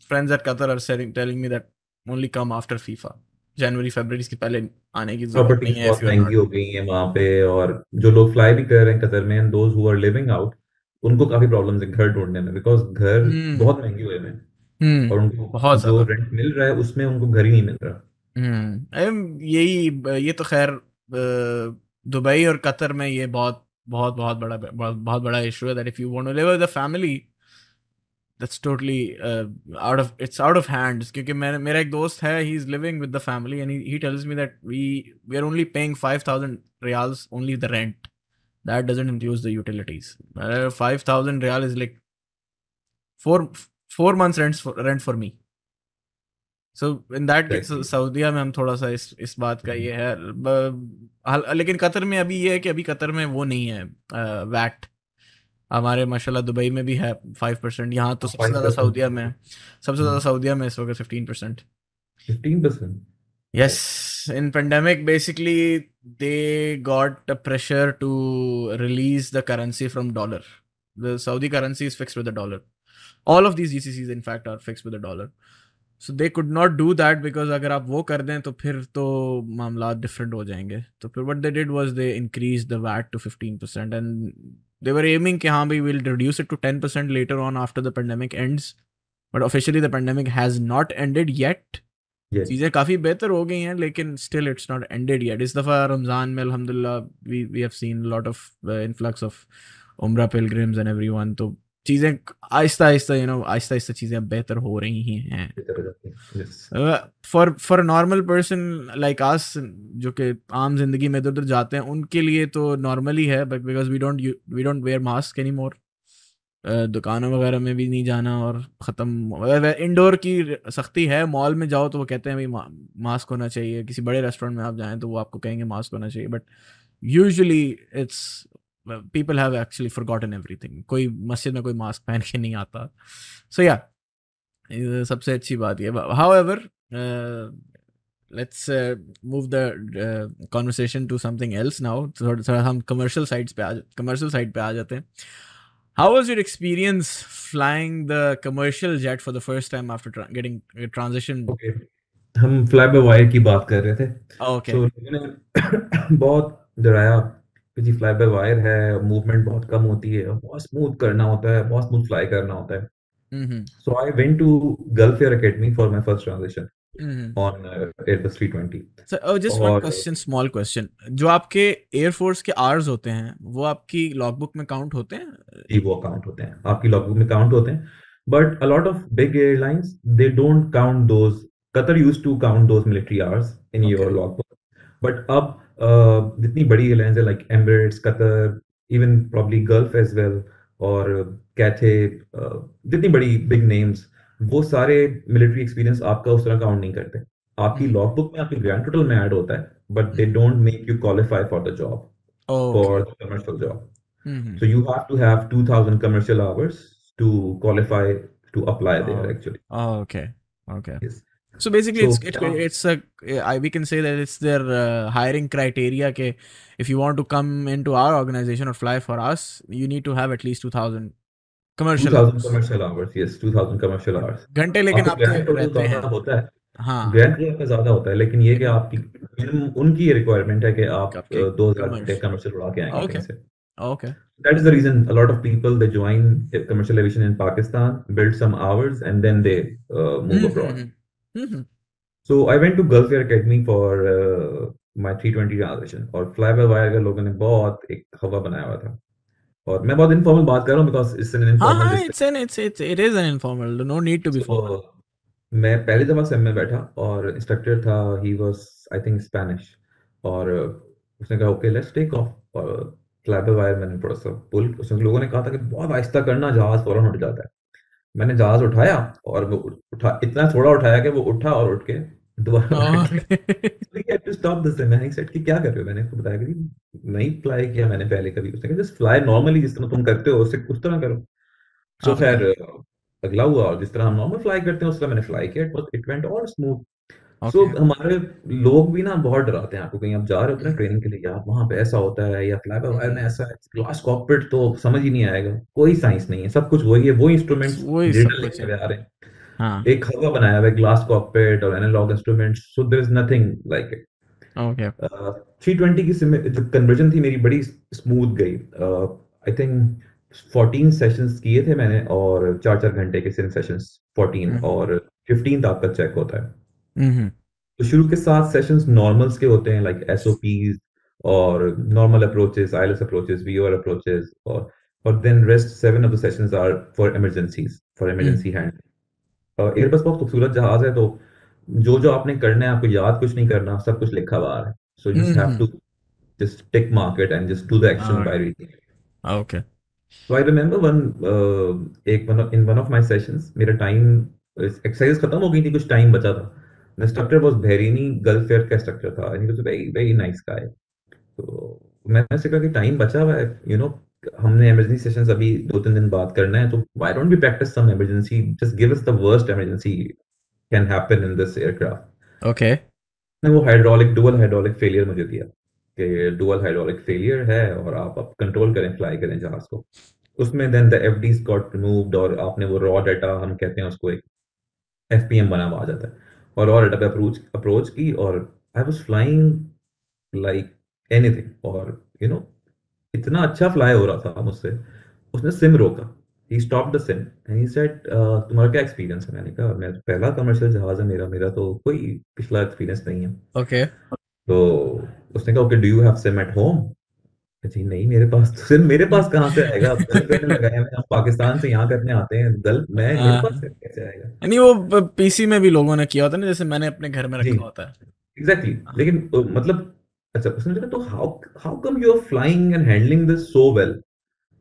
friends at Qatar are telling me that only come after FIFA जनवरी फरवरी के पहले आने की ज़रूरत नहीं है महँगी हो गई हैं वहाँ पे और जो लोग फ्लाई भी कर रहे हैं कतर में and those who are living out उनको काफ़ी प्रॉब्लम्स हैं घर ढूँढने में बिकॉज़ घर हम्म। बहुत महँगे हुए हैं हम्म और उनको बहुत जो ज़्यादा। रेंट मिल रहा है उसमें उनको घर ही नहीं मिल रहा हम्म यही ये तो खैर दुबई और कतर में ये बहुत बहुत बहुत बड़ा बहुत बड़ा इशू है that if you want to live with a family That's totally out of it's out of hands क्योंकि मेरा मेरा एक दोस्त है he is living with the family and he tells me that we we are only paying 5000 riyals only the rent that doesn't include the utilities uh, 5000 real is like four four months rent for rent for me so in that Exactly. सऊदीया में हम थोड़ा सा इस इस बात का ये है ब- हाल- लेकिन कतर में अभी ये है कि अभी कतर में वो नहीं है वैट हमारे माशाल्लाह दुबई में भी है फाइव परसेंट यहाँ तो सबसे ज़्यादा सऊदिया में सबसे ज़्यादा सऊदिया में इस वक्त fifteen percent yes in pandemic basically they got a pressure to release the currency from dollar the Saudi currency is fix with the dollar all of these G in fact are fix with the dollar so they could not do that because अगर आप वो कर दें तो फिर तो मामला different हो जाएँगे। तो फिर what they did was they increase the VAT to fifteen percent and they were aiming कि हाँ भाई we'll reduce it to 10% later on after the pandemic ends. But officially the pandemic has not ended yet. Yes चीज़ें काफ़ी बेहतर हो गई हैं लेकिन still it's not ended yet इस दफ़ा रमज़ान में अल्हम्दुलिल्लाह we we have seen lot of influx of Umrah pilgrims and everyone तो चीज़ें आहिस्ता आहिस्ता यू नो आहिस्ता आहिस्ता चीज़ें बेहतर हो रही ही। हैं for for normal person like us जो कि आम ज़िंदगी में इधर उधर जाते हैं उनके लिए तो नॉर्मल ही है but because we don't we don't wear mask any more दुकानों वगैरह में भी नहीं जाना और ख़त्म इंडोर की सख्ती है। मॉल में जाओ तो वो कहते हैं भाई मा, मास्क होना चाहिए। किसी बड़े रेस्टोरेंट में आप जाएँ तो वो आपको कहेंगे मास्क होना चाहिए। But usually it's people have actually forgotten everything कोई मस्जिद में कोई मास्क पहन के नहीं आता। सो या सबसे अच्छी बात ये। However let's move the conversation to something else now थोड़ा थोड़ा हम कमर्शियल साइड्स पे आ कमर्शियल साइड पे आ जाते हैं। How was your experience flying the commercial jet for the first time after tra- getting uh, transition? Okay हम fly by wire की बात कर रहे थे। Oh, okay. तो लोगों ने बहुत डराया। कि जी फ्लाई बाय वायर है मूवमेंट बहुत कम होती है बहुत स्मूथ करना होता है बहुत स्मूथ फ्लाई करना होता है. So I went to Gulf Air academy for my first transition. On Airbus 320 So, oh, just one और- question, जो आपके एयरफोर्स के आवर्स होते हैं वो आपकी लॉगबुक में काउंट होते हैं? जी वो काउंट होते हैं। आपकी लॉगबुक में काउंट होते हैं। But a lot of big airlines they don't count those Qatar used to count those military hours in your. Logbook but अब जितनी बड़ी एयरलाइंस है like Emirates Qatar even probably Gulf as well और Cathay जितनी बड़ी big names वो सारे military experience आपका उस तरह काउंट नहीं करते आपकी Hmm. लॉगबुक में आपकी ग्रैंड टोटल में ऐड होता है but they don't make you qualify for the job for the commercial job so you have to have 2000 commercial hours to qualify to apply there Oh. actually. oh, okay, okay. Yes. So basically, So, it's it, yeah. it's a I, we can say that it's their uh, hiring criteria. के if you want to come into our organization or fly for us, you need to have at least two thousand commercial 2000 hours. commercial hours. Yes, 2000 commercial hours. घंटे लेकिन आपका आपके grand total रहते ज्यादा हैं होता है हाँ ग्रैंड टोटल आपका ज्यादा होता है लेकिन ये कि आपकी minimum उनकी ये रिक्वायरमेंट है कि आप आपके uh, 2000 घंटे commercial- कमर्शियल उड़ा के आएंगे Okay. कहीं से okay That is the reason a lot of people they join commercial aviation in Pakistan, build some hours, and then they uh, move abroad. Mhm. Mhm. So I went to Gulf Air Academy for uh, my 320 transition. और fly by wire का लोगों ने बहुत एक हवा बनाया हुआ था। और मैं बहुत इनफॉर्मल बात कर रहा हूँ because it's an informal informal no need to be मैं पहली दफ़ा सेम में बैठा और इंस्ट्रक्टर था he was I think Spanish और उसने कहा ओके लेट्स टेक ऑफ़ और फ्लाई वायर मैंने थोड़ा सा पुल उसने लोगों ने कहा था कि बहुत आहिस्ता करना जहाज़ फ़ौरन उठ जाता है। मैंने जहाज़ उठाया और वो उठा इतना थोड़ा उठाया कि वो उठा और उठ के क्या कर रहे हो? मैंने उसको बताया कि नहीं फ्लाई किया मैंने पहले कभी। उसने कहा जस्ट फ्लाई नॉर्मली जिस तरह तुम करते हो उससे उस तरह करो। सो खैर अगला हुआ और जिस तरह हम नॉर्मल फ्लाई करते हैं उस तरह मैंने फ्लाई किया। It it went all smooth so okay हमारे लोग भी ना बहुत डराते हैं आपको कहीं आप जा रहे होते हैं ट्रेनिंग के लिए यार वहाँ पे ऐसा होता है या फ्लाई बाय वायर में ऐसा है ग्लास कॉकपिट तो समझ ही नहीं आएगा कोई साइंस नहीं है सब कुछ वही है वो सब डिजिटल है। आ रहे हैं। हाँ। एक हवा बनाया हुआ है ग्लास कॉकपिट और analogue instruments so there is nothing like it okay three twenty की जो कन्वर्जन थी मेरी बड़ी स्मूथ गई। आई थिंक फोर्टीन सेशंस किए थे मैंने और चार चार घंटे के सेशंस फोर्टीन हम्म। और फिफ्टीन आपका चेक होता है। हम्म तो शुरू के सात सेशंस नॉर्मल्स के होते हैं लाइक एसओपीज और normal approaches ILS approaches VOR approaches और और then rest seven of the sessions are for emergencies for emergency and Airbus बहुत खूबसूरत जहाज़ है तो जो जो आपने करना है आपको याद कुछ नहीं करना सब कुछ लिखा हुआ है। So you have to just tick mark it and just do the action by हाँ reading it. Okay So I remember one uh, एक one of, in one of my sessions मेरा टाइम एक्सरसाइज खत्म हो गई थी कुछ time बचा था। The instructor was Bhairini Gulf का instructor था and he was a very very nice guy. तो मैंने उससे कहा कि टाइम बचा हुआ है यू नो हमने इमरजेंसी सेशंस अभी दो तीन दिन बाद करना है तो why don't we practice some emergency? Just give us the worst emergency can happen in this aircraft. Okay ने वो हाइड्रोलिक डुअल हाइड्रोलिक फेलियर मुझे दिया कि डुअल हाइड्रोलिक फेलियर है और आप अब कंट्रोल करें फ्लाई करें जहाज़ को। उसमें then the FDs got removed और आपने वो रॉ डाटा हम कहते हैं उसको एक एफपीएम बना हुआ आ जाता है। और रॉ डाटा पे अप्रोच अप्रोच की और I was flying like anything और यू you नो know, इतना अच्छा फ्लाई हो रहा था मुझसे। उसने सिम रोका। He stop the sim and he said तुम्हारा क्या एक्सपीरियंस है? मैंने कहा मैं पहला कमर्शियल जहाज़ है मेरा मेरा तो कोई पिछला एक्सपीरियंस नहीं है। ओके तो उसने कहा okay do you have sim at home जी नहीं मेरे पास तो सिर्फ़ मेरे पास कहाँ से आएगा? करने हैं हम पाकिस्तान से यहाँ करने आते हैं दल मैं मेरे पास कैसे आएगा? नहीं वो पीसी में भी लोगों ने किया होता है ना जैसे मैंने अपने घर में रखा होता है। Exactly exactly. लेकिन मतलब अच्छा उसने तो how how come you are flying and handling this so well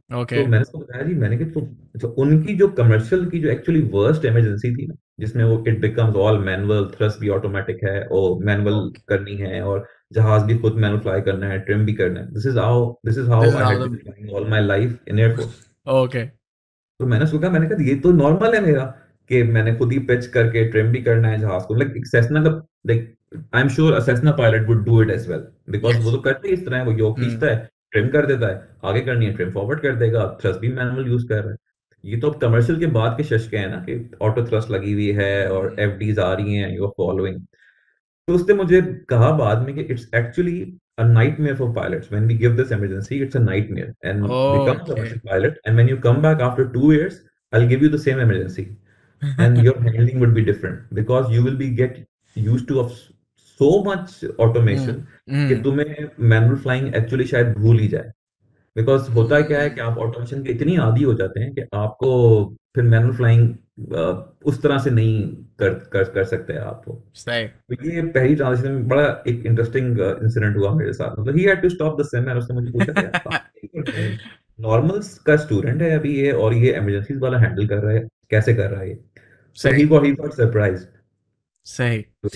okay तो मैंने उसको बताया जी मैंने कि तो अच्छा उनकी जो कमर्शियल की जो एक्चुअली वर्स्ट इमरजेंसी थी ना जिसमें वो it becomes all manual thrust भी ऑटोमेटिक है और मैनुअल ओके करनी है और जहाज़ भी खुद मैनुअल फ्लाई करना है ट्रिम भी करना है। This is how this is how I had been flying all my life in air force okay तो मैंने सोचा मैंने कहा ये तो नॉर्मल है मेरा कि मैंने खुद ही पिच करके ट्रिम भी करना है जहाज़ को। लाइक सेस्ना का like I am sure Cessna pilot would do it as well because वो तो करते ही इस तरह है वो योग हम्म। खींचता है। ट्रिम कर देता है आगे करनी है ट्रिम फॉरवर्ड कर देगा थ्रस्ट भी मैनुअल यूज़ कर रहा है ये तो अब कमर्शियल के बाद के शश के हैं ना कि ऑटो थ्रस्ट लगी हुई है और हम्म, एफ़ आ रही हैं यू आर फॉलोइंग तो उसने मुझे कहा बाद में कि it's actually a nightmare for pilots when we give this emergency it's a nightmare and oh, become a okay commercial pilot and when you come back after two years i'll give you the same emergency and your handling would be different because you will be get used to of so much hmm automation कि तुम्हें manual flying actually शायद भूल ही जाए। Because होता क्या है कि आप ऑटोमेशन के इतनी आदी हो जाते हैं कि आपको फिर मैनुअल फ्लाइंग उस तरह से नहीं कर कर कर सकते आप। वो तो ये पहली ट्रांजिशन में बड़ा एक इंटरेस्टिंग इंसिडेंट हुआ मेरे साथ। मतलब he had to stop the same उसने मुझे पूछा आप हैं। नॉर्मल्स का स्टूडेंट है अभी ये और ये इमरजेंसीज वाला हैंडल कर रहा है। कैसे कर रहा है ये? सही। He got he got surprised सही। तो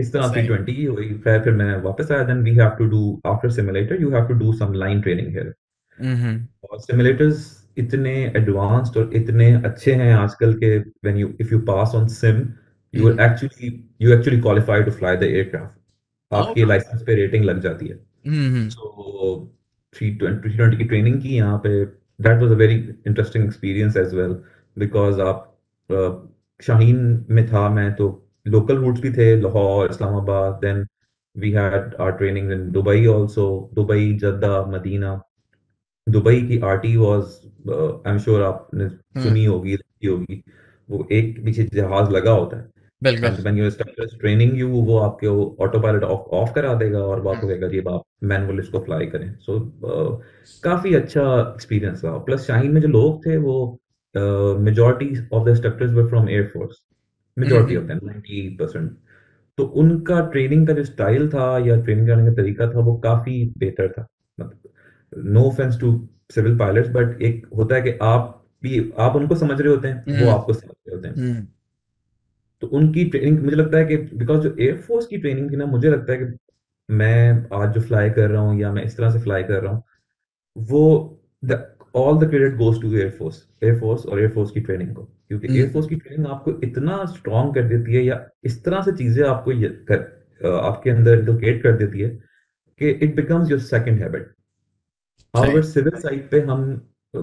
इस तरह सही। 320 की हुई फिर फिर मैं वापस आया then we have to do after simulator you have to do some line training here और सिमुलेटर्स इतने एडवांस्ड और इतने अच्छे हैं आजकल के when you if you pass on sim you will actually you actually qualify to fly the aircraft आपकी licence पे रेटिंग लग जाती है। सो थ्री ट्वेंटी ट्वेंटी की ट्रेनिंग की यहाँ पे that was a very interesting experience as well because आप शाहीन में था मैं तो लोकल रूट्स भी थे Lahore Islamabad then we had our training in Dubai also Dubai Jeddah Medina Dubai की RT was I am sure आपने हम्म सुनी होगी देखी होगी। वो एक पीछे जहाज़ लगा होता है। ट्रेनिंग यू वो आपके ऑटो पायलट ऑफ़ करा देगा और वो आपको हम्म कहेगा जी आप मैनुअल इसको फ्लाई करें। सो so, काफ़ी अच्छा एक्सपीरियंस रहा। प्लस शाहीन में जो लोग थे वो majority of the instructors were from air force majority of them 98% तो उनका ट्रेनिंग का जो स्टाइल था या ट्रेनिंग करने का तरीका था वो काफ़ी बेहतर था। मतलब no offence to civil pilots but एक होता है कि आप भी आप उनको समझ रहे होते हैं वो हम्म आपको समझ रहे होते हैं। हम्म तो उनकी ट्रेनिंग मुझे लगता है कि बिकॉज़ जो एयरफोर्स की ट्रेनिंग थी ना मुझे लगता है कि मैं आज जो फ्लाई कर रहा हूँ या मैं इस तरह से फ्लाई कर रहा हूँ वो all the credit goes to air force air force और एयरफोर्स की ट्रेनिंग को। क्योंकि एयरफोर्स की ट्रेनिंग आपको इतना स्ट्रांग कर देती है या इस तरह से चीज़ें आपको कर, आपके अंदर इंडोकेट कर देती है कि it becomes your second habit however civil side पे हम अ,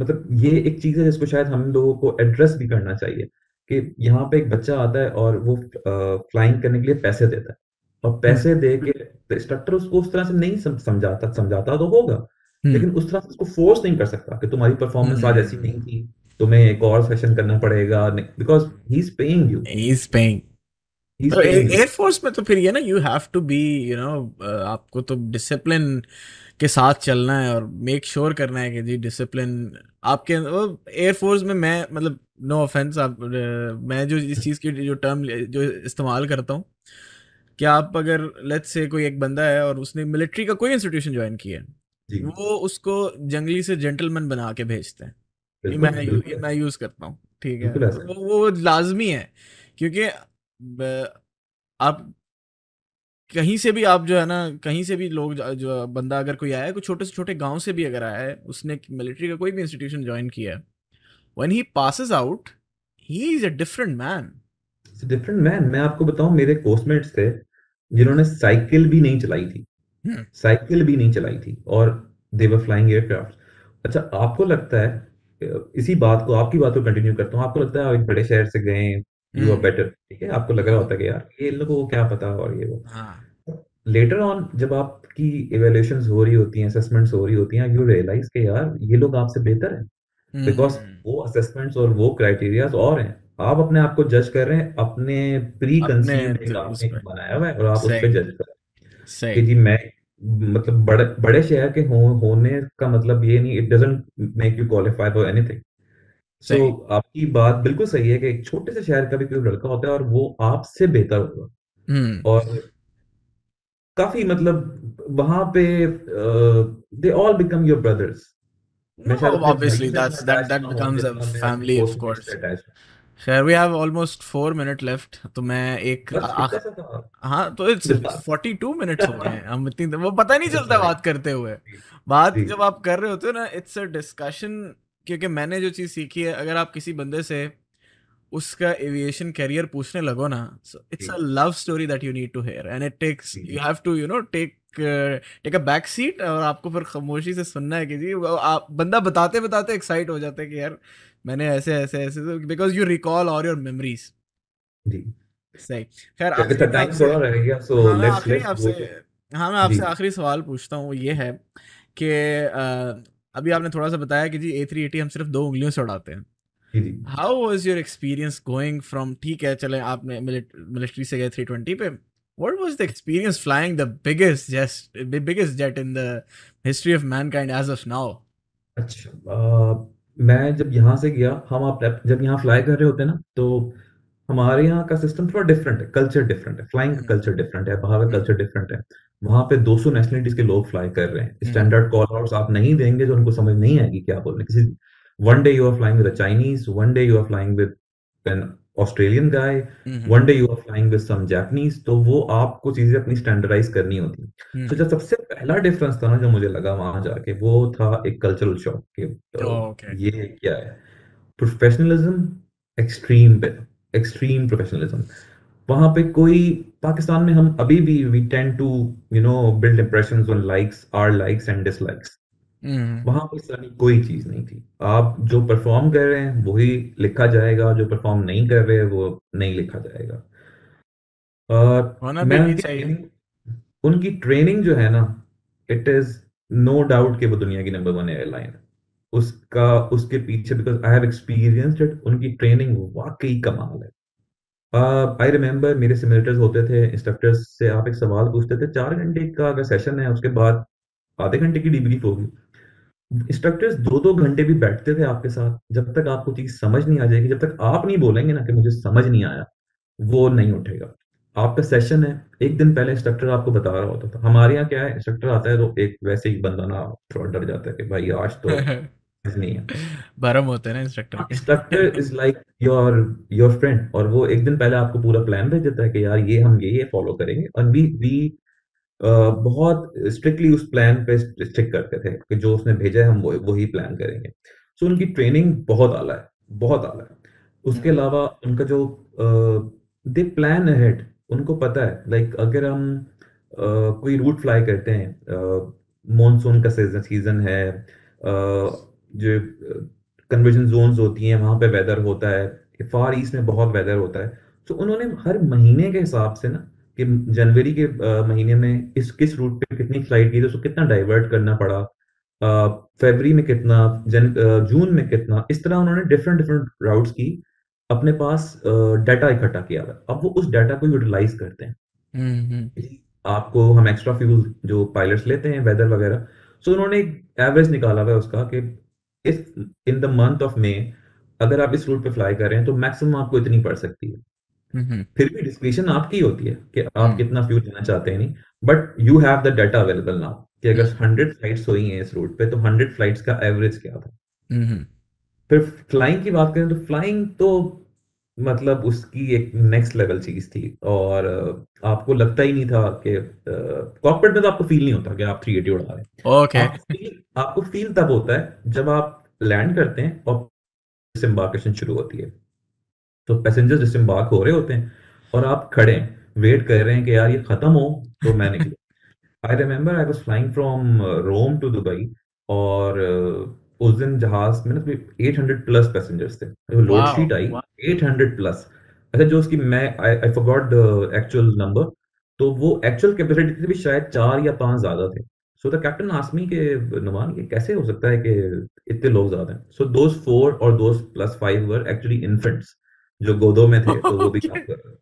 मतलब ये एक चीज़ है जिसको शायद हम लोगों को एड्रेस भी करना चाहिए कि यहाँ पे एक बच्चा आता है और वो फ्लाइंग करने के लिए पैसे देता है। और हम्म पैसे दे के इंस्ट्रक्टर उसको उस तरह से नहीं समझाता समझाता तो होगा। लेकिन उस तरह से उसको फोर्स नहीं कर सकता कि तुम्हारी परफॉर्मेंस आज ऐसी हम्म नहीं थी तुम्हें एक और सेशन करना पड़ेगा because he is paying you he is paying air force में तो फिर ये ना you have to be you know आपको तो डिसिप्लिन के साथ चलना है और मेक श्योर sure करना है कि जी डिसिप्लिन आपके एयरफोर्स में मैं मतलब नो ऑफेंस आप मैं जो इस चीज़ की जो टर्म जो इस्तेमाल करता हूँ कि आप अगर लेट्स से कोई एक बंदा है और उसने मिलिट्री का कोई इंस्टीट्यूशन ज्वाइन किया है वो उसको जंगली से जेंटलमैन बना के भेजते हैं। ये मैं यू- ये मैं यूज़ करता हूँ ठीक है। वो वो लाजमी है क्योंकि आप कहीं से भी आप जो है ना कहीं से भी लोग जो बंदा अगर कोई आया है कोई छोटे से छोटे गाँव से भी अगर आया है उसने मिलिट्री का कोई भी इंस्टीट्यूशन ज्वाइन किया है when he passes out he is a different man different man मैं आपको बताऊँ मेरे कोर्समेट्स थे जिन्होंने साइकिल भी नहीं चलाई थी। साइकिल भी नहीं चलाई थी और देवर फ्लाइंग एयरक्राफ्ट अच्छा आपको लगता है इसी बात को आपकी बात को कंटिन्यू करता हूँ। आपको लगता है आप एक बड़े शहर से गए यू आर बेटर ठीक है आपको लग रहा होता है कि यार ये इन लोगों को क्या पता और ये वो। हाँ। लेटर ऑन जब आपकी इवेल्युएशंस हो रही होती हैं असेसमेंट्स हो रही होती हैं यू रियलाइज़ कि यार ये लोग आपसे बेहतर हैं। बिकॉज़ हम्म वो असेसमेंट्स और वो क्राइटेरियाज और हैं। आप अपने आप को जज कर रहे हैं अपने प्री एक बनाया हुआ है और आप उस पर जज कर रहे हैं। सही कि जी मैं मतलब बड़े बड़े शहर के हो, होने का मतलब ये नहीं it doesn't make you qualify for anything so सही आपकी बात बिल्कुल सही है कि एक छोटे से शहर का भी कोई लड़का होता है और वो आपसे बेहतर होगा। हम्म और काफ़ी मतलब वहाँ पे they all become your brothers मैं no शायद अपने भाई obviously से that's that that ना हूँ becomes a जितना मैं family of कोर्समेट course. से अटैच हूँ खैर we have almost four minute left तो मैं एक हाँ तो इट्स फोर्टी टू मिनट हो गए हैं। हम इतनी वो पता नहीं चलता बात करते हुए। बात जब आप कर रहे होते हो ना इट्स अ डिस्कशन क्योंकि मैंने जो चीज़ सीखी है अगर आप किसी बंदे से उसका एविएशन करियर पूछने लगो ना so it's a love story that you need to hear and it takes you have to you know take take a back seat और आपको फिर खामोशी से सुनना है कि जी आप बंदा बताते बताते एक्साइट हो जाता है कि यार मैंने ऐसे ऐसे ऐसे because you recall all your memories सही। खैर आखिरी आपसे हाँ मैं आपसे हाँ मैं आपसे आखिरी सवाल पूछता हूँ वो ये है कि अभी आपने थोड़ा सा बताया कि जी ए थ्री एटी हम सिर्फ़ दो उंगलियों से उड़ाते हैं। How was your experience going from ठीक है चले आपने मिलिट्री से गए थ्री ट्वेंटी पे what was the experience flying the biggest jet biggest jet in the history of mankind as of now अच्छा अ, मैं जब यहाँ से गया हम आप जब यहाँ फ्लाई कर रहे होते ना तो हमारे यहाँ का सिस्टम थोड़ा डिफरेंट है कल्चर डिफरेंट है फ्लाइंग का हम्म। कल्चर डिफरेंट है बाहर का हम्म। कल्चर डिफरेंट है। वहाँ पे 200 नेशनलिटीज के लोग फ्लाई कर रहे हैं। हम्म। स्टैंडर्ड कॉल आउट्स आप नहीं देंगे तो उनको समझ नहीं आएगी क्या बोल रहे किसी one day you are flying with a Chinese one day you are flying with an Australian guy one day you are flying with some Japanese तो वो आपको चीज़ें अपनी स्टैंडर्डाइज करनी होती हैं। तो हम्म जो सबसे पहला डिफरेंस था ना जो मुझे लगा वहाँ जाके वो था एक कल्चरल शॉक कि अ, ओके ये क्या है? प्रोफेशनलिज्म एक्सट्रीम पे एक्सट्रीम प्रोफेशनलिज्म वहाँ पे कोई पाकिस्तान में हम अभी भी we tend to you know build impressions on likes or likes and dislikes वहाँ पर की कोई चीज़ नहीं थी। आप जो परफॉर्म कर रहे हैं वही लिखा जाएगा जो परफॉर्म नहीं कर रहे हैं वो नहीं लिखा जाएगा। और होना मैं उनकी ट्रेनिंग उनकी ट्रेनिंग जो है ना इट इज़ नो डाउट कि वो दुनिया की नंबर वन एयरलाइन है। उसका उसके पीछे because I have experienced it उनकी ट्रेनिंग वाकई कमाल है। आई uh, रिमेम्बर मेरे सिमुलेटर्स होते थे इंस्ट्रक्टर्स से आप एक सवाल पूछते थे चार घंटे का अगर सेशन है उसके बाद आधे घंटे की डिब्रीफ होगी। इंस्ट्रक्टर्स दो दो घंटे भी बैठते थे आपके साथ जब तक आपको चीज़ समझ नहीं आ जाएगी जब तक आप नहीं बोलेंगे ना कि मुझे समझ नहीं आया वो नहीं उठेगा। आपका सेशन है एक दिन पहले इंस्ट्रक्टर आपको बता रहा होता था। हमारे यहाँ क्या है इंस्ट्रक्टर आता है तो एक वैसे ही बंदा ना थोड़ा डर जाता है कि भाई आज तो नहीं है भरम होते हैं ना instructor instructor is like your your friend और वो एक दिन पहले आपको पूरा प्लान भेज देता है कि यार ये हम ये ये फॉलो करेंगे। और वी वी बहुत स्ट्रिक्टली उस प्लान पे स्टिक करते थे कि जो उसने भेजा है हम वो वही प्लान करेंगे। सो so, उनकी ट्रेनिंग बहुत आला है बहुत आला है। उसके हम्म। अलावा उनका जो दे प्लान अहेड उनको पता है लाइक like, अगर हम कोई रूट फ्लाई करते हैं मॉनसून का सीज़न सीज़न है जो कन्वर्जन जोन्स होती हैं वहाँ पे वेदर होता है फार ईस्ट में बहुत वेदर होता है। तो उन्होंने हर महीने के हिसाब से ना कि जनवरी के महीने में इस किस रूट पे कितनी फ़्लाइट की तो उसको कितना डाइवर्ट करना पड़ा फरवरी में कितना जन जून में कितना इस तरह उन्होंने डिफरेंट डिफरेंट राउट्स की अपने पास डाटा इकट्ठा किया हुआ अब वो उस डाटा को यूटिलाइज करते हैं। हम्म, हम्म। आपको हम एक्स्ट्रा फ्यूल जो पायलट्स लेते हैं वेदर वगैरह सो उन्होंने एक एवरेज निकाला हुआ है उसका कि इस in the month of May अगर आप इस रूट पे फ्लाई कर रहे हैं तो मैक्सिमम आपको इतनी पड़ सकती है। फिर भी डिस्क्रिप्शन आपकी होती है कि आप कितना फ्यूल लेना चाहते हैं नहीं but you have the data available now कि अगर हंड्रेड फ्लाइट्स हुई हैं इस रूट पे तो हंड्रेड फ्लाइट्स का एवरेज क्या था? फिर फ्लाइंग की बात करें तो फ्लाइंग तो मतलब उसकी एक नेक्स्ट लेवल चीज़ थी और आपको लगता ही नहीं था कि कॉकपिट में तो आपको फील नहीं होता कि आप 380 उड़ा रहे हैं। ओके आपको फील आपको फील तब होता है जब आप लैंड करते हैं और डिसम्बार्केशन शुरू होती है। तो पैसेंजर्स डिसम्बार्क हो रहे होते हैं और आप खड़े वेट कर रहे हैं कि यार ये खत्म हो तो मैं निकलूं। I remember I was flying from Rome to Dubai और उस दिन जहाज़ में ना 800 प्लस पैसेंजर्स थे। लोड शीट आई 800 प्लस अच्छा जो उसकी मैं I forgot the actual number तो वो एक्चुअल कैपेसिटी से भी शायद चार या पाँच ज़्यादा थे। सो द कैप्टन आसमी के नुमान ये कैसे हो सकता है कि इतने लोग ज़्यादा हैं? सो दोस फोर और those plus five were actually infants जो गोदों में थे तो वो भी काम कर रहे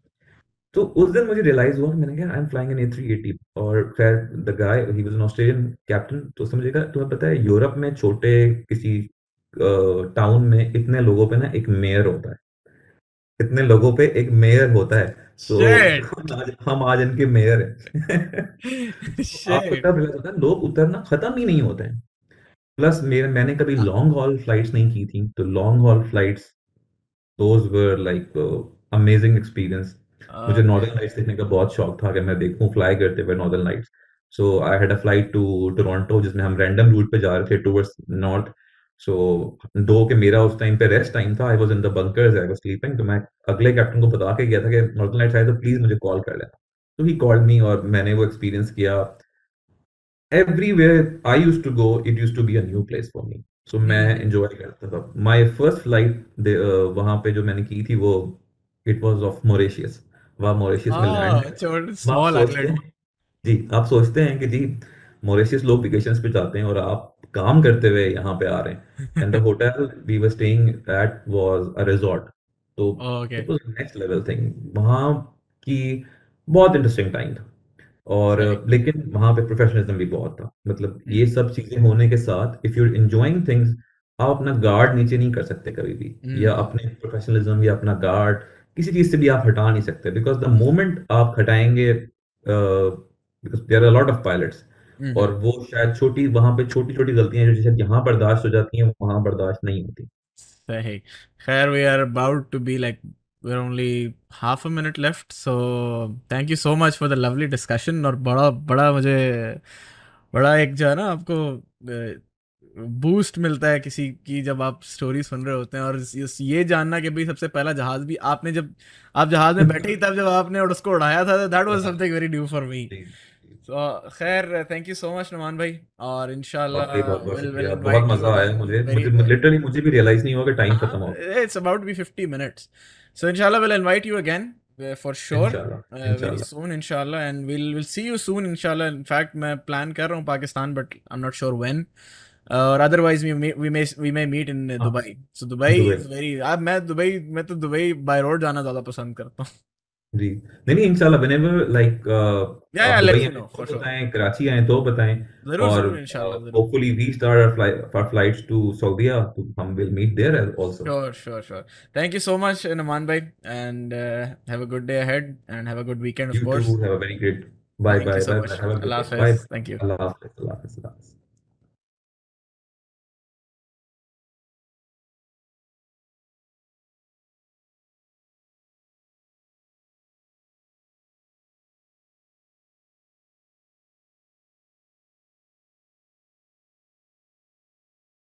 तो उस दिन मुझे रियलाइज़ हुआ मैंने कहा I am flying an A three eighty और खैर the guy he was an Australian captain तो समझेगा तुम्हें पता है यूरोप में छोटे किसी टाउन में इतने लोगों पे ना एक मेयर होता है। इतने लोगों पे एक मेयर होता है तो हम आज हम आज इनके मेयर हैं। है लोग उतरना खत्म ही नहीं होते हैं। प्लस मेरे मैंने कभी लॉन्ग हॉल फ्लाइट्स नहीं की थी तो long haul flights those were like amazing experience मुझे नॉर्दर्न लाइट्स देखने का बहुत शौक था कि मैं देखूँ फ्लाई करते हुए northern lights so I had a flight to Toronto जिसमें हम रैंडम रूट पे जा रहे थे टुवर्ड्स नॉर्थ सो दो के मेरा उस टाइम पे रेस्ट टाइम था. I was in the bunkers I was sleeping तो मैं अगले कैप्टन को बता के गया था कि नॉर्दर्न लाइट्स आए तो प्लीज़ मुझे कॉल कर लेना। तो ही कॉल्ड मी और मैंने वो एक्सपीरियंस किया। Everywhere I used to go it used to be a new place for me so मैं एंजॉय करता था। माय फ़र्स्ट फ़्लाइट वहाँ पे जो मैंने की थी वो इट वाज ऑफ़ मोरेशियस वहाँ मॉरिशियस में लैंड स्मॉल आइलैंड जी आप सोचते हैं कि जी मॉरिशियस लोग वेकेशंस पे जाते हैं और आप काम करते हुए यहाँ पे आ रहे हैं। And the hotel we were staying at was a resort तो it was next level thing वहाँ की बहुत इंटरेस्टिंग टाइम था। और लेकिन वहाँ पे प्रोफेशनलिज्म भी बहुत था। मतलब ये सब चीज़ें होने के साथ इफ़ यू एंजॉइंग थिंग्स आप अपना गार्ड नीचे नहीं कर सकते कभी भी या अपने प्रोफेशनलिज्म या अपना गार्ड किसी चीज़ से भी आप हटा नहीं सकते। बिकॉज़ द मोमेंट आप हटाएँगे because there are lot of pilots और वो शायद छोटी वहाँ पे छोटी छोटी गलतियाँ जो जैसे यहाँ बर्दाश्त हो जाती हैं वहाँ बर्दाश्त नहीं होती। सही। खैर we are about to be like we're only half a minute left so thank you so much for the lovely discussion. और बड़ा बड़ा मुझे बड़ा एक जो है ना आपको बूस्ट मिलता है किसी की जब आप स्टोरी सुन रहे होते हैं। और ये जानना कि भाई सबसे पहला जहाज़ भी आपने जब आप जहाज़ में बैठे ही तब जब आपने उसको उड़ाया था that was something very new for me खैर thank you so much Numan भाई और इंशाल्लाह बहुत मज़ा आया मुझे। मुझे लिटरली मुझे भी रियलाइज़ नहीं हुआ कि टाइम खत्म हो it's about be 50 minutes so इंशाल्लाह will invite you again for sure very soon इंशाल्लाह। And will will see you soon इंशाल्लाह. इनफैक्ट मैं प्लान कर रहा हूँ Pakistan but I am not sure when और otherwise we we may we may meet in Dubai so Dubai is very मैं Dubai मैं तो दुबई बाय रोड जाना ज़्यादा पसंद करता हूँ। जी। नहीं नहीं इंशाल्लाह whenever like yeah yeah let me know for sure बताएँ कराची आए तो बताएँ। ज़रूर ज़रूर इंशाल्लाह hopefully we start our flights to Saudia तो हम will meet there also sure sure sure thank you so much Numan भाई and have a good day ahead and have a good weekend of course you too have a very great bye bye bye अल्लाह हाफिज thank you अल्लाह हाफिज अल्लाह हाफिज